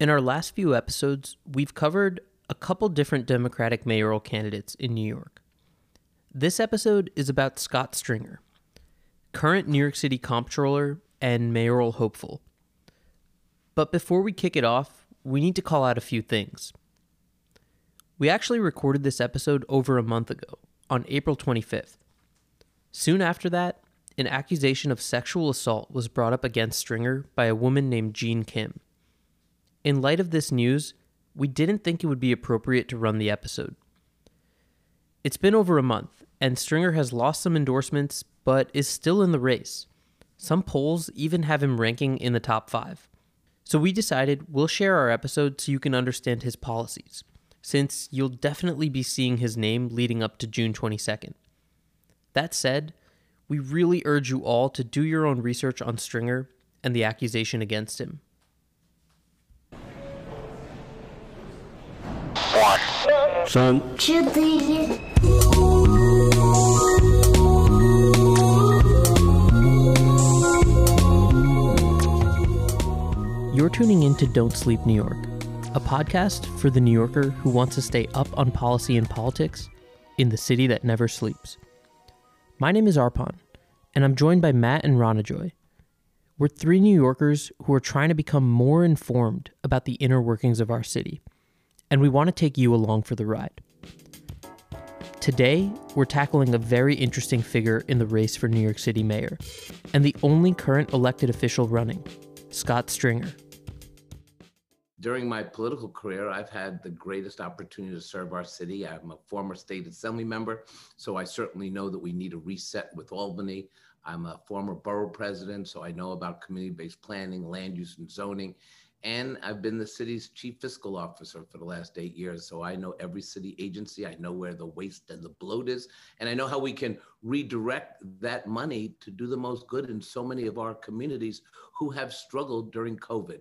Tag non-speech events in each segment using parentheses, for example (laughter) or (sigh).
In our last few episodes, we've covered a couple different Democratic mayoral candidates in New York. This episode is about Scott Stringer, current New York City comptroller and mayoral hopeful. But before we kick it off, we need to call out a few things. We actually recorded this episode over a month ago, on April 25th. Soon after that, an accusation of sexual assault was brought up against Stringer by a woman named Jean Kim. In light of this news, we didn't think it would be appropriate to run the episode. It's been over a month, and Stringer has lost some endorsements, but is still in the race. Some polls even have him ranking in the top five. So we decided we'll share our episode so you can understand his policies, since you'll definitely be seeing his name leading up to June 22nd. That said, we really urge you all to do your own research on Stringer and the accusation against him. Son, Четыре. You're tuning in to Don't Sleep New York, a podcast for the New Yorker who wants to stay up on policy and politics in the city that never sleeps. My name is Arpon, and I'm joined by Matt and Ronajoy. We're three New Yorkers who are trying to become more informed about the inner workings of our city, and we want to take you along for the ride. Today, we're tackling a very interesting figure in the race for New York City mayor, and the only current elected official running, Scott Stringer. During my political career, I've had the greatest opportunity to serve our city. I'm a former state assembly member, so I certainly know that we need a reset with Albany. I'm a former borough president, so I know about community based planning, land use, and zoning. And I've been the city's chief fiscal officer for the last eight years. So I know every city agency. I know where the waste and the bloat is. And I know how we can redirect that money to do the most good in so many of our communities who have struggled during COVID.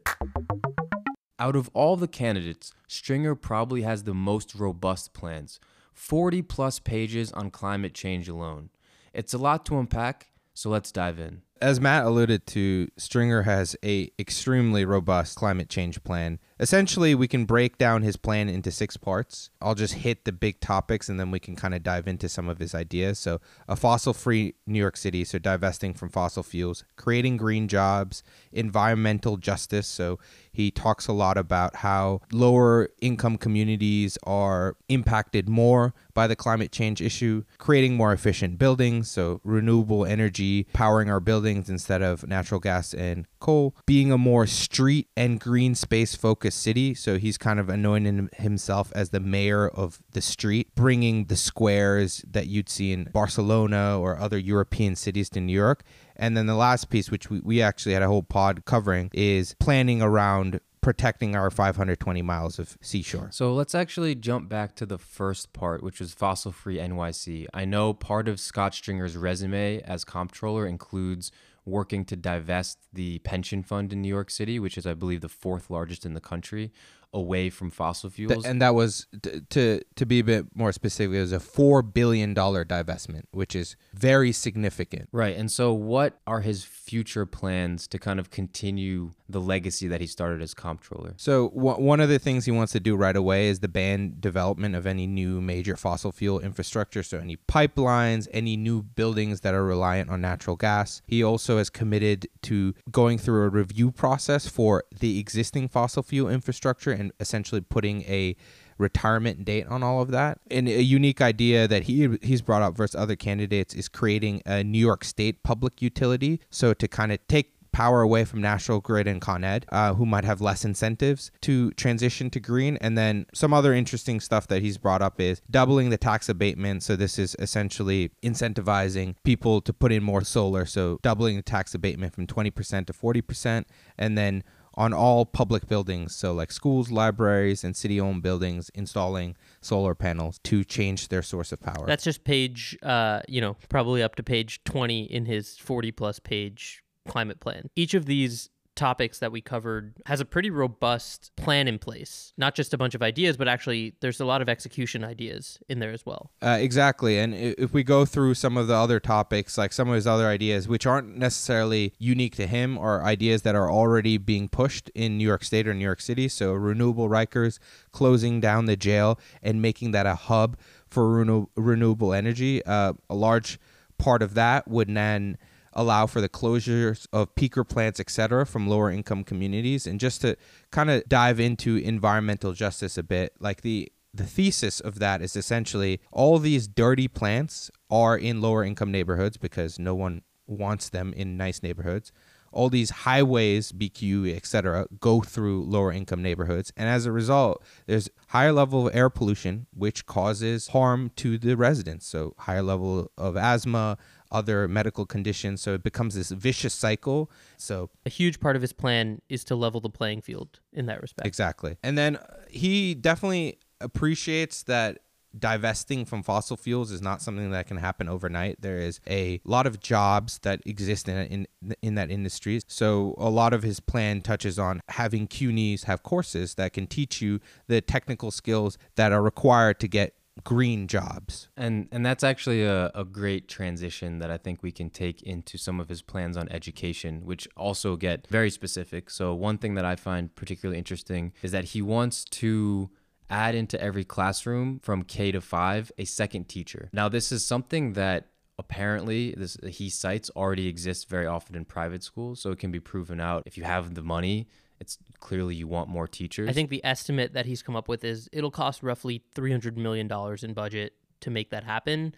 Out of all the candidates, Stringer probably has the most robust plans 40 plus pages on climate change alone. It's a lot to unpack, so let's dive in. As Matt alluded to, Stringer has a extremely robust climate change plan. Essentially, we can break down his plan into six parts. I'll just hit the big topics and then we can kind of dive into some of his ideas. So, a fossil-free New York City, so divesting from fossil fuels, creating green jobs, environmental justice, so he talks a lot about how lower income communities are impacted more by the climate change issue, creating more efficient buildings, so renewable energy powering our buildings instead of natural gas and coal, being a more street and green space focused city. So he's kind of anointing himself as the mayor of the street, bringing the squares that you'd see in Barcelona or other European cities to New York. And then the last piece, which we, we actually had a whole pod covering, is planning around protecting our 520 miles of seashore. So let's actually jump back to the first part, which was fossil free NYC. I know part of Scott Stringer's resume as comptroller includes working to divest the pension fund in New York City, which is, I believe, the fourth largest in the country, away from fossil fuels. and that was t- to to be a bit more specific, it was a four billion dollar divestment, which is very significant. Right. And so, what are his future plans to kind of continue the legacy that he started as comptroller? So w- one of the things he wants to do right away is the ban development of any new major fossil fuel infrastructure. So any pipelines, any new buildings that are reliant on natural gas. He also has committed to going through a review process for the existing fossil fuel infrastructure and essentially putting a retirement date on all of that. And a unique idea that he he's brought up versus other candidates is creating a New York State public utility. So to kind of take power away from National Grid and Con Ed, uh, who might have less incentives to transition to green. And then some other interesting stuff that he's brought up is doubling the tax abatement. So this is essentially incentivizing people to put in more solar. So doubling the tax abatement from 20% to 40%. And then on all public buildings, so like schools, libraries, and city owned buildings, installing solar panels to change their source of power. That's just page, uh, you know, probably up to page 20 in his 40 plus page climate plan. Each of these topics that we covered has a pretty robust plan in place. Not just a bunch of ideas, but actually there's a lot of execution ideas in there as well. Uh, exactly. And if we go through some of the other topics, like some of his other ideas, which aren't necessarily unique to him, or ideas that are already being pushed in New York State or New York City. So, renewable Rikers, closing down the jail and making that a hub for renew- renewable energy. Uh, a large part of that would then allow for the closures of peaker plants, etc., from lower income communities. And just to kind of dive into environmental justice a bit, like the the thesis of that is essentially all these dirty plants are in lower income neighborhoods because no one wants them in nice neighborhoods. All these highways, BQ, etc., go through lower income neighborhoods, and as a result, there's higher level of air pollution, which causes harm to the residents. So higher level of asthma, other medical conditions. So it becomes this vicious cycle. So A huge part of his plan is to level the playing field in that respect. Exactly. And then he definitely appreciates that divesting from fossil fuels is not something that can happen overnight. There is a lot of jobs that exist in in, in that industry. So a lot of his plan touches on having CUNYs have courses that can teach you the technical skills that are required to get green jobs. And and that's actually a, a great transition that I think we can take into some of his plans on education, which also get very specific. So one thing that I find particularly interesting is that he wants to add into every classroom from K to five a second teacher. Now this is something that apparently this he cites already exists very often in private schools, so it can be proven out if you have the money. It's clearly you want more teachers. I think the estimate that he's come up with is it'll cost roughly $300 million in budget to make that happen.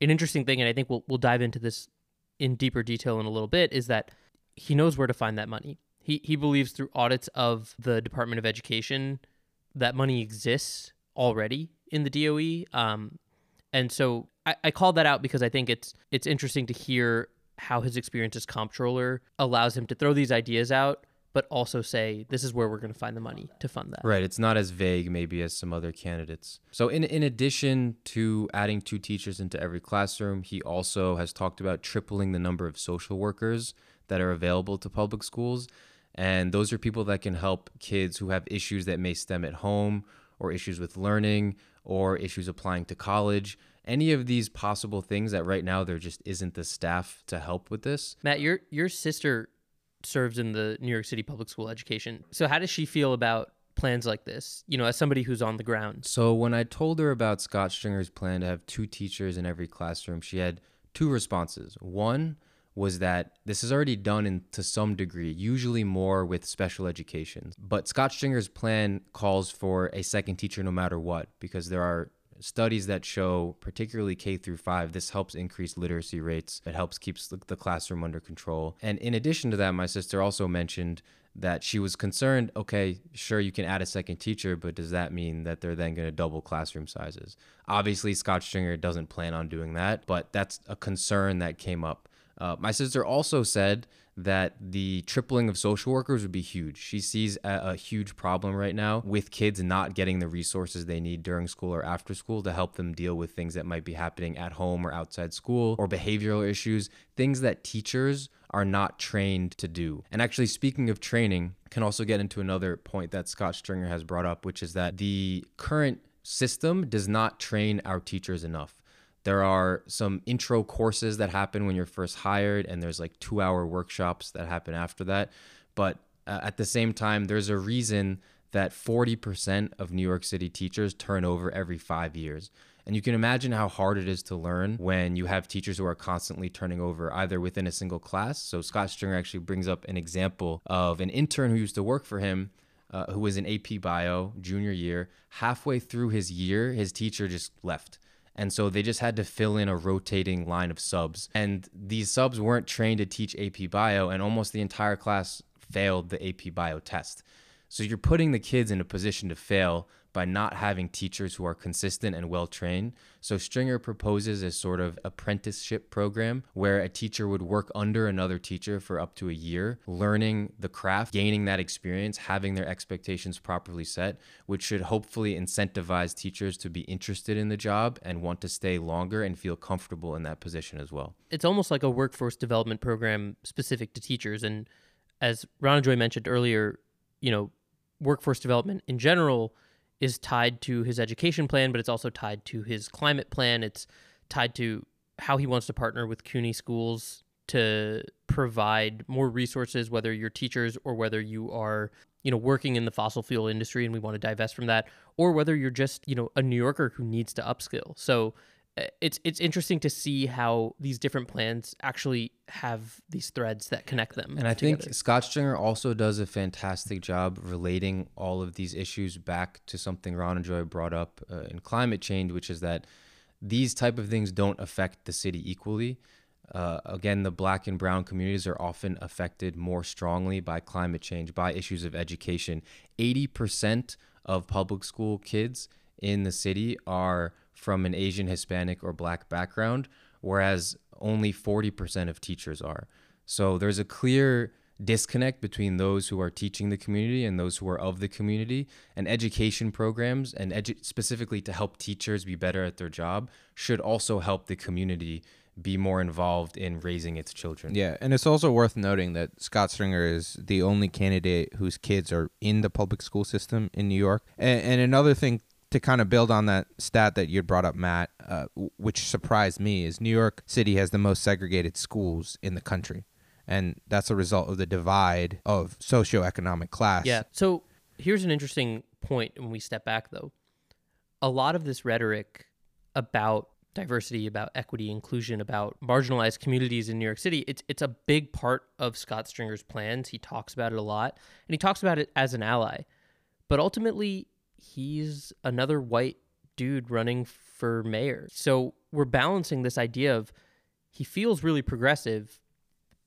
An interesting thing, and I think we'll, we'll dive into this in deeper detail in a little bit, is that he knows where to find that money. He, he believes through audits of the Department of Education that money exists already in the DOE. Um, and so I, I called that out because I think it's it's interesting to hear how his experience as comptroller allows him to throw these ideas out, but also say this is where we're going to find the money to fund that. Right. It's not as vague maybe as some other candidates. So in in addition to adding two teachers into every classroom, he also has talked about tripling the number of social workers that are available to public schools. And those are people that can help kids who have issues that may stem at home or issues with learning or issues applying to college. Any of these possible things that right now there just isn't the staff to help with this. Matt, your your sister serves in the New York City public school education. So how does she feel about plans like this? You know, as somebody who's on the ground. So when I told her about Scott Stringer's plan to have two teachers in every classroom, she had two responses. One was that this is already done in to some degree, usually more with special education. But Scott Stringer's plan calls for a second teacher no matter what, because there are studies that show, particularly K through five, this helps increase literacy rates. It helps keeps the classroom under control. And in addition to that, my sister also mentioned that she was concerned okay sure you can add a second teacher but does that mean that they're then going to double classroom sizes obviously scott stringer doesn't plan on doing that but that's a concern that came up uh, my sister also said that the tripling of social workers would be huge. She sees a, a huge problem right now with kids not getting the resources they need during school or after school to help them deal with things that might be happening at home or outside school or behavioral issues, things that teachers are not trained to do. And actually, speaking of training, can also get into another point that Scott Stringer has brought up, which is that the current system does not train our teachers enough. There are some intro courses that happen when you're first hired, and there's like two hour workshops that happen after that. But uh, at the same time, there's a reason that 40% of New York City teachers turn over every five years. And you can imagine how hard it is to learn when you have teachers who are constantly turning over either within a single class. So Scott Stringer actually brings up an example of an intern who used to work for him uh, who was in AP Bio junior year. Halfway through his year, his teacher just left. And so they just had to fill in a rotating line of subs. And these subs weren't trained to teach AP Bio, and almost the entire class failed the AP Bio test. So you're putting the kids in a position to fail by not having teachers who are consistent and well trained. So Stringer proposes a sort of apprenticeship program where a teacher would work under another teacher for up to a year, learning the craft, gaining that experience, having their expectations properly set, which should hopefully incentivize teachers to be interested in the job and want to stay longer and feel comfortable in that position as well. It's almost like a workforce development program specific to teachers and as Ronajoy mentioned earlier, you know, workforce development in general is tied to his education plan, but it's also tied to his climate plan. It's tied to how he wants to partner with CUNY schools to provide more resources, whether you're teachers or whether you are, you know, working in the fossil fuel industry and we want to divest from that, or whether you're just, you know, a New Yorker who needs to upskill. So it's it's interesting to see how these different plans actually have these threads that connect them. And I think. Scott Stringer also does a fantastic job relating all of these issues back to something Ronajoy brought up uh, in climate change, which is that these type of things don't affect the city equally. Uh, again, the black and brown communities are often affected more strongly by climate change, by issues of education. 80% of public school kids in the city are from an Asian, Hispanic, or black background, whereas only 40% of teachers are. So there's a clear disconnect between those who are teaching the community and those who are of the community. And education programs, and edu- specifically to help teachers be better at their job, should also help the community be more involved in raising its children. Yeah, and it's also worth noting that Scott Stringer is the only candidate whose kids are in the public school system in New York. And, and another thing to kind of build on that stat that you brought up, Matt, uh, which surprised me, is New York City has the most segregated schools in the country. And that's a result of the divide of socioeconomic class. Yeah. So here's an interesting point when we step back, though. A lot of this rhetoric about diversity, about equity, inclusion, about marginalized communities in New York City, it's it's a big part of Scott Stringer's plans. He talks about it a lot, and he talks about it as an ally. But ultimately, he's another white dude running for mayor. So we're balancing this idea of he feels really progressive,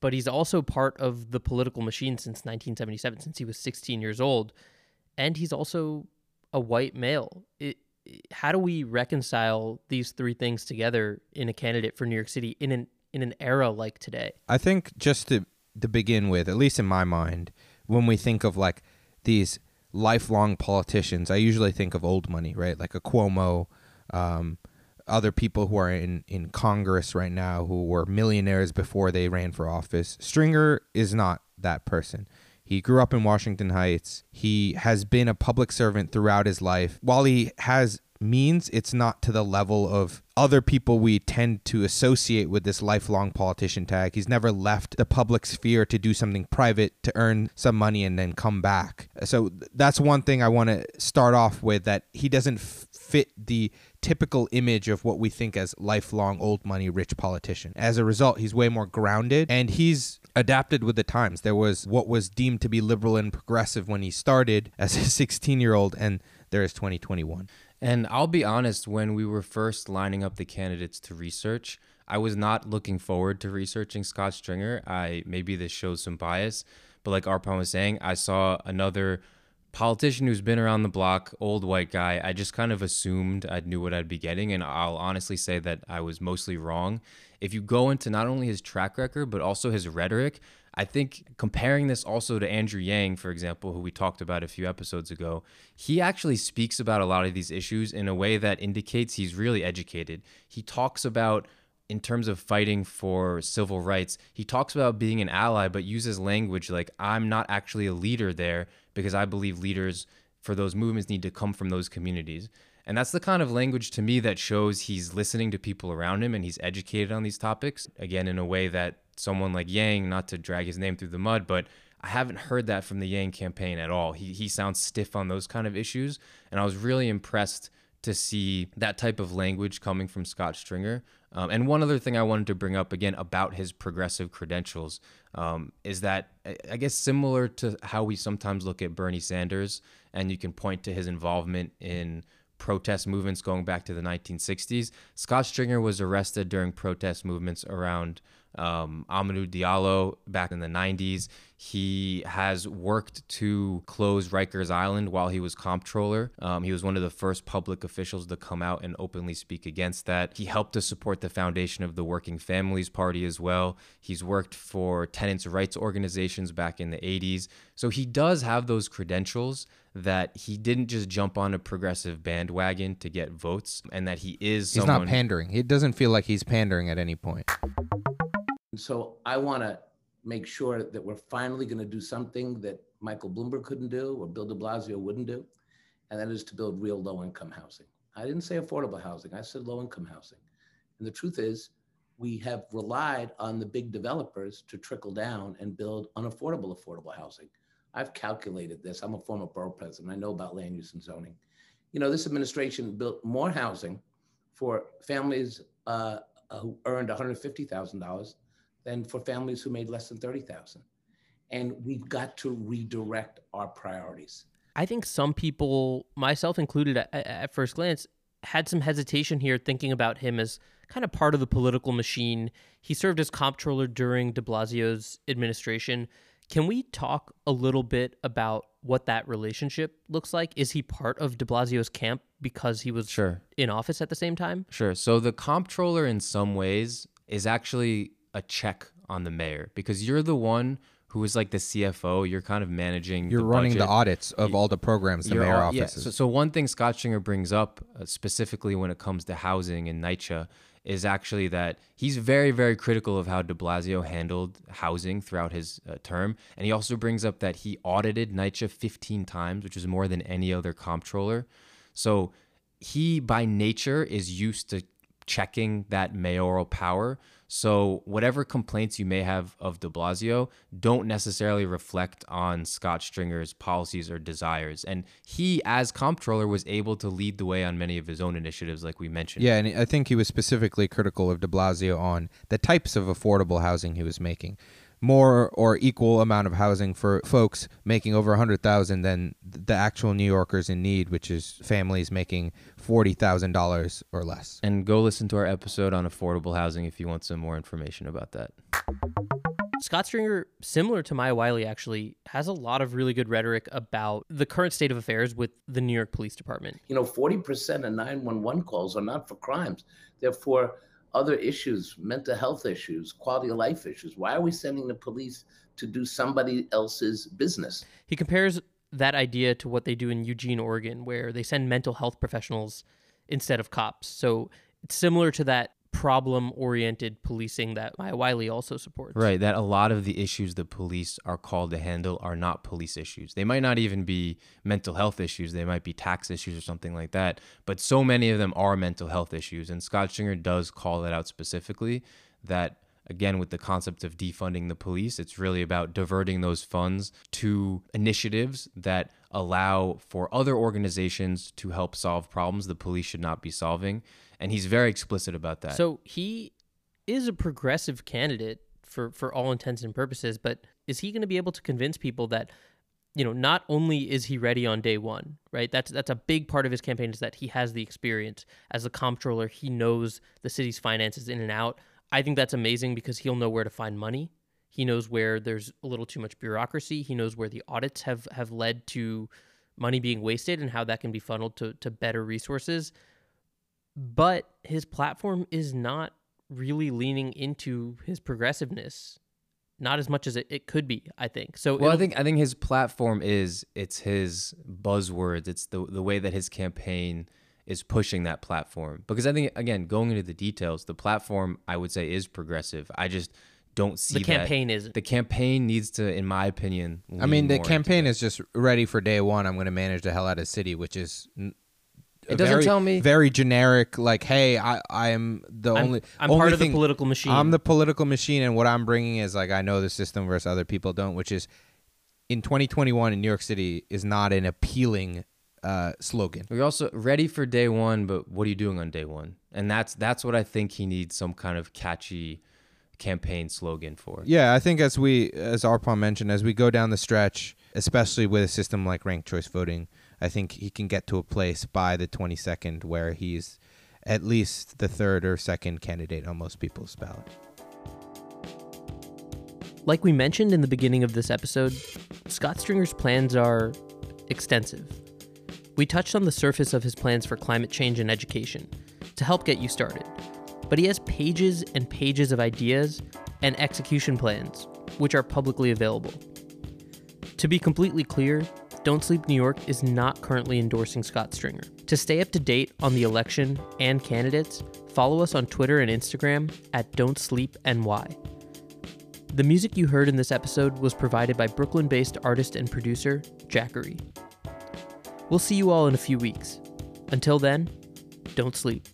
but he's also part of the political machine since 1977, since he was 16 years old, and he's also a white male. It, how do we reconcile these three things together in a candidate for New York City in an in an era like today? I think just to to begin with, at least in my mind, when we think of like these lifelong politicians, I usually think of old money, right? Like a Cuomo, um, other people who are in, in Congress right now who were millionaires before they ran for office. Stringer is not that person. He grew up in Washington Heights. He has been a public servant throughout his life. While he has means, it's not to the level of other people we tend to associate with this lifelong politician tag. He's never left the public sphere to do something private to earn some money and then come back. So that's one thing I want to start off with that he doesn't fit the typical image of what we think as lifelong old money rich politician. As a result, he's way more grounded and he's adapted with the times. There was what was deemed to be liberal and progressive when he started as a (laughs) 16 year old, and there is 2021. And I'll be honest, when we were first lining up the candidates to research, I was not looking forward to researching Scott Stringer. I maybe this shows some bias, but like Arpan was saying, I saw another politician who's been around the block, old white guy. I just kind of assumed I knew what I'd be getting, and I'll honestly say that I was mostly wrong. If you go into not only his track record but also his rhetoric, I think comparing this also to Andrew Yang, for example, who we talked about a few episodes ago, he actually speaks about a lot of these issues in a way that indicates he's really educated. He talks about in terms of fighting for civil rights, he talks about being an ally, but uses language like, I'm not actually a leader there because I believe leaders for those movements need to come from those communities. And that's the kind of language to me that shows he's listening to people around him and he's educated on these topics. Again, in a way that someone like Yang, not to drag his name through the mud, but I haven't heard that from the Yang campaign at all. He, he sounds stiff on those kind of issues. And I was really impressed to see that type of language coming from Scott Stringer. Um, and one other thing I wanted to bring up again about his progressive credentials um, is that I guess similar to how we sometimes look at Bernie Sanders, and you can point to his involvement in protest movements going back to the 1960s. Scott Stringer was arrested during protest movements around um, Amadou Diallo back in the 90s. He has worked to close Rikers Island while he was comptroller. Um, he was one of the first public officials to come out and openly speak against that. He helped to support the foundation of the Working Families Party as well. He's worked for tenants' rights organizations back in the 80s. So he does have those credentials that he didn't just jump on a progressive bandwagon to get votes and that he is He's someone not pandering. It doesn't feel like he's pandering at any point. So I want to make sure that we're finally going to do something that Michael Bloomberg couldn't do or Bill de Blasio wouldn't do, and that is to build real low income housing. I didn't say affordable housing, I said low income housing. And the truth is, we have relied on the big developers to trickle down and build unaffordable affordable housing. I've calculated this. I'm a former borough president. I know about land use and zoning. You know, this administration built more housing for families uh, who earned $150,000 than for families who made less than 30,000. And we've got to redirect our priorities. I think some people, myself included at, at first glance, had some hesitation here thinking about him as kind of part of the political machine. He served as comptroller during de Blasio's administration. Can we talk a little bit about what that relationship looks like? Is he part of de Blasio's camp because he was Sure. in office at the same time? Sure. So the comptroller, in some ways, is actually a check on the mayor because you're the one who is like the CFO. You're kind of managing. You're the running the audits of all the programs the mayor all- offices. So, so one thing Scott Stringer brings up uh, specifically when it comes to housing in NYCHA is actually that he's very, very critical of how de Blasio handled housing throughout his uh, term. And he also brings up that he audited NYCHA 15 times, which is more than any other comptroller. So he, by nature, is used to checking that mayoral power. So whatever complaints you may have of de Blasio don't necessarily reflect on Scott Stringer's policies or desires. And he, as comptroller, was able to lead the way on many of his own initiatives, like we mentioned. Yeah, and I think he was specifically critical of de Blasio on the types of affordable housing he was making. More or equal amount of housing for folks making over 100,000 than the actual New Yorkers in need, which is families making $40,000 or less. And go listen to our episode on affordable housing if you want some more information about that. Scott Stringer, similar to Maya Wiley, actually has a lot of really good rhetoric about the current state of affairs with the New York Police Department. You know, 40% of 911 calls are not for crimes, they're for other issues, mental health issues, quality of life issues. Why are we sending the police to do somebody else's business? He compares that idea to what they do in Eugene, Oregon, where they send mental health professionals instead of cops. So it's similar to that problem oriented policing that Maya Wiley also supports. Right, that a lot of the issues the police are called to handle are not police issues. They might not even be mental health issues, they might be tax issues or something like that, but so many of them are mental health issues. And Scott Stringer does call that out specifically that again with the concept of defunding the police it's really about diverting those funds to initiatives that allow for other organizations to help solve problems the police should not be solving and he's very explicit about that So he is a progressive candidate for, for all intents and purposes, but is he going to be able to convince people that, you know, not only is he ready on day one, right? That's that's a big part of his campaign is that he has the experience as a comptroller. He knows the city's finances in and out. I think that's amazing because he'll know where to find money. He knows where there's a little too much bureaucracy. He knows where the audits have have led to money being wasted and how that can be funneled to, to better resources but his platform is not really leaning into his progressiveness not as much as it, it could be i think so Well, I think I think his platform is it's his buzzwords. It's the the way that his campaign is pushing that platform. Because I think again, going into the details, the platform I would say is progressive. I just don't see the campaign isn't The campaign needs to, in my opinion, I mean, the more campaign is just ready for day one. I'm going to manage the hell out of city, which is. It doesn't very- tell me- very generic. Like, hey, I I am the I'm- only. I'm only part of the political machine. I'm the political machine, and what I'm bringing is like I know the system versus other people don't, which is in 2021 in New York City is not an appealing uh, slogan. We're also ready for day one, but what are you doing on day one? And that's that's what I think he needs some kind of catchy campaign slogan for. Yeah, I think as we, as Arpon mentioned, as we go down the stretch, especially with a system like ranked choice voting, I think he can get to a place by the 22nd where he's at least the third or second candidate on most people's ballot. like we mentioned in the beginning of this episode scott stringer's plans are extensive we touched on the surface of his plans for climate change and education to help get you started but he has pages and pages of ideas and execution plans which are publicly available to be completely clear, Don't Sleep New York is not currently endorsing Scott Stringer. To stay up to date on the election and candidates, follow us on Twitter and Instagram at Don't Sleep NY. The music you heard in this episode was provided by Brooklyn based artist and producer Jackery. We'll see you all in a few weeks. Until then, don't sleep.